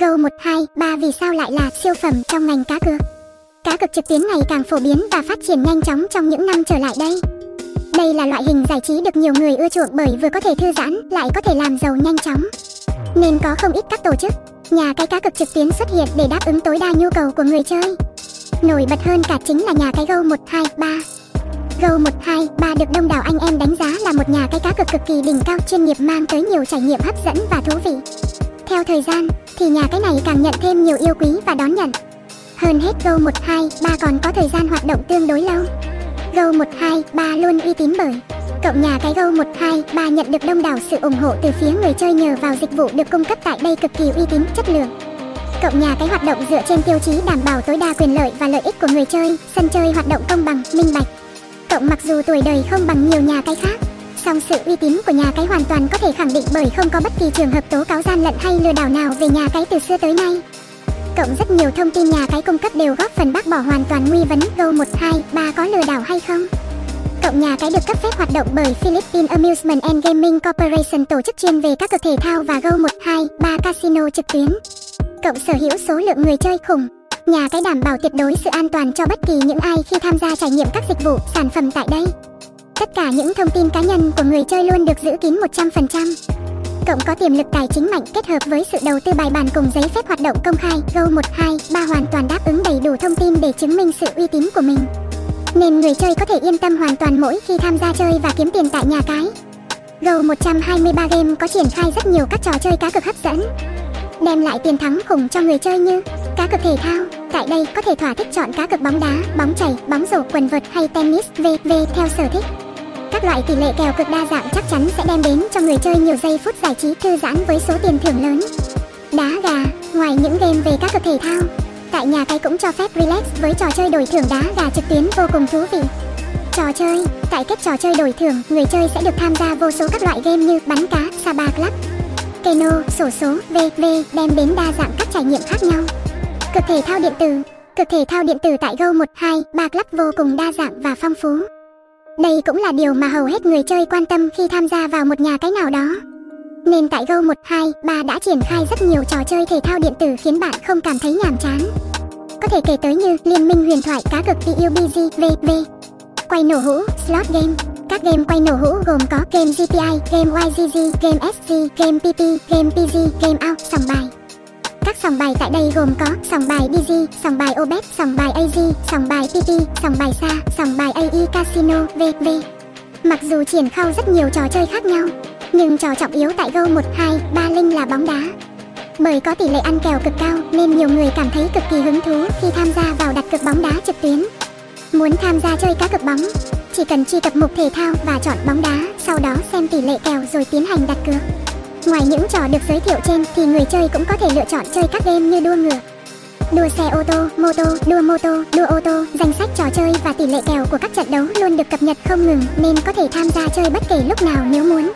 Go 123 vì sao lại là siêu phẩm trong ngành cá cược? Cá cược trực tuyến ngày càng phổ biến và phát triển nhanh chóng trong những năm trở lại đây. Đây là loại hình giải trí được nhiều người ưa chuộng bởi vừa có thể thư giãn, lại có thể làm giàu nhanh chóng. Nên có không ít các tổ chức, nhà cái cá cược trực tuyến xuất hiện để đáp ứng tối đa nhu cầu của người chơi. Nổi bật hơn cả chính là nhà cái Go 123. Go 123 được đông đảo anh em đánh giá là một nhà cái cá cược cực kỳ đỉnh cao chuyên nghiệp mang tới nhiều trải nghiệm hấp dẫn và thú vị. Theo thời gian, thì nhà cái này càng nhận thêm nhiều yêu quý và đón nhận. Hơn hết Go 1, 2, 3 còn có thời gian hoạt động tương đối lâu. Go 1, 2, 3 luôn uy tín bởi Cộng nhà cái Go 1, 2, 3 nhận được đông đảo sự ủng hộ từ phía người chơi nhờ vào dịch vụ được cung cấp tại đây cực kỳ uy tín, chất lượng. Cộng nhà cái hoạt động dựa trên tiêu chí đảm bảo tối đa quyền lợi và lợi ích của người chơi, sân chơi hoạt động công bằng, minh bạch. Cộng mặc dù tuổi đời không bằng nhiều nhà cái khác, song sự uy tín của nhà cái hoàn toàn có thể khẳng định bởi không có bất kỳ trường hợp tố cáo gian lận hay lừa đảo nào về nhà cái từ xưa tới nay. Cộng rất nhiều thông tin nhà cái cung cấp đều góp phần bác bỏ hoàn toàn nguy vấn Go 1, 2, 3 có lừa đảo hay không. Cộng nhà cái được cấp phép hoạt động bởi Philippines Amusement and Gaming Corporation tổ chức chuyên về các cực thể thao và Go 1, 2, 3 casino trực tuyến. Cộng sở hữu số lượng người chơi khủng. Nhà cái đảm bảo tuyệt đối sự an toàn cho bất kỳ những ai khi tham gia trải nghiệm các dịch vụ, sản phẩm tại đây. Tất cả những thông tin cá nhân của người chơi luôn được giữ kín 100%. Cộng có tiềm lực tài chính mạnh kết hợp với sự đầu tư bài bản cùng giấy phép hoạt động công khai Go 123 hoàn toàn đáp ứng đầy đủ thông tin để chứng minh sự uy tín của mình. Nên người chơi có thể yên tâm hoàn toàn mỗi khi tham gia chơi và kiếm tiền tại nhà cái. Go 123 game có triển khai rất nhiều các trò chơi cá cược hấp dẫn đem lại tiền thắng khủng cho người chơi như cá cược thể thao. Tại đây có thể thỏa thích chọn cá cược bóng đá, bóng chảy, bóng rổ, quần vợt hay tennis v.v theo sở thích. Các loại tỷ lệ kèo cực đa dạng chắc chắn sẽ đem đến cho người chơi nhiều giây phút giải trí thư giãn với số tiền thưởng lớn. Đá gà, ngoài những game về các cực thể thao, tại nhà cái cũng cho phép relax với trò chơi đổi thưởng đá gà trực tuyến vô cùng thú vị. Trò chơi, tại kết trò chơi đổi thưởng, người chơi sẽ được tham gia vô số các loại game như bắn cá, Saba Club, Keno, sổ số, VV đem đến đa dạng các trải nghiệm khác nhau. Cực thể thao điện tử Cực thể thao điện tử tại Go 1, 2, 3 Club vô cùng đa dạng và phong phú. Đây cũng là điều mà hầu hết người chơi quan tâm khi tham gia vào một nhà cái nào đó. Nên tại Go 1, 2, 3 đã triển khai rất nhiều trò chơi thể thao điện tử khiến bạn không cảm thấy nhàm chán. Có thể kể tới như Liên minh huyền thoại cá cược PUBG, VV, quay nổ hũ, slot game, các game quay nổ hũ gồm có game GPI, game YGG, game SG, game PP, game PG, game out, sòng bài. Các sòng bài tại đây gồm có sòng bài BG, sòng bài OBET, sòng bài AG, sòng bài PP, sòng bài sa, sòng bài AI Casino, VV. Mặc dù triển khai rất nhiều trò chơi khác nhau, nhưng trò trọng yếu tại Go 1, 2, 3 Linh là bóng đá. Bởi có tỷ lệ ăn kèo cực cao nên nhiều người cảm thấy cực kỳ hứng thú khi tham gia vào đặt cược bóng đá trực tuyến. Muốn tham gia chơi cá cược bóng, chỉ cần truy cập mục thể thao và chọn bóng đá, sau đó xem tỷ lệ kèo rồi tiến hành đặt cược. Ngoài những trò được giới thiệu trên thì người chơi cũng có thể lựa chọn chơi các game như đua ngựa, đua xe ô tô, mô tô, đua mô tô, đua ô tô. Danh sách trò chơi và tỷ lệ kèo của các trận đấu luôn được cập nhật không ngừng nên có thể tham gia chơi bất kể lúc nào nếu muốn.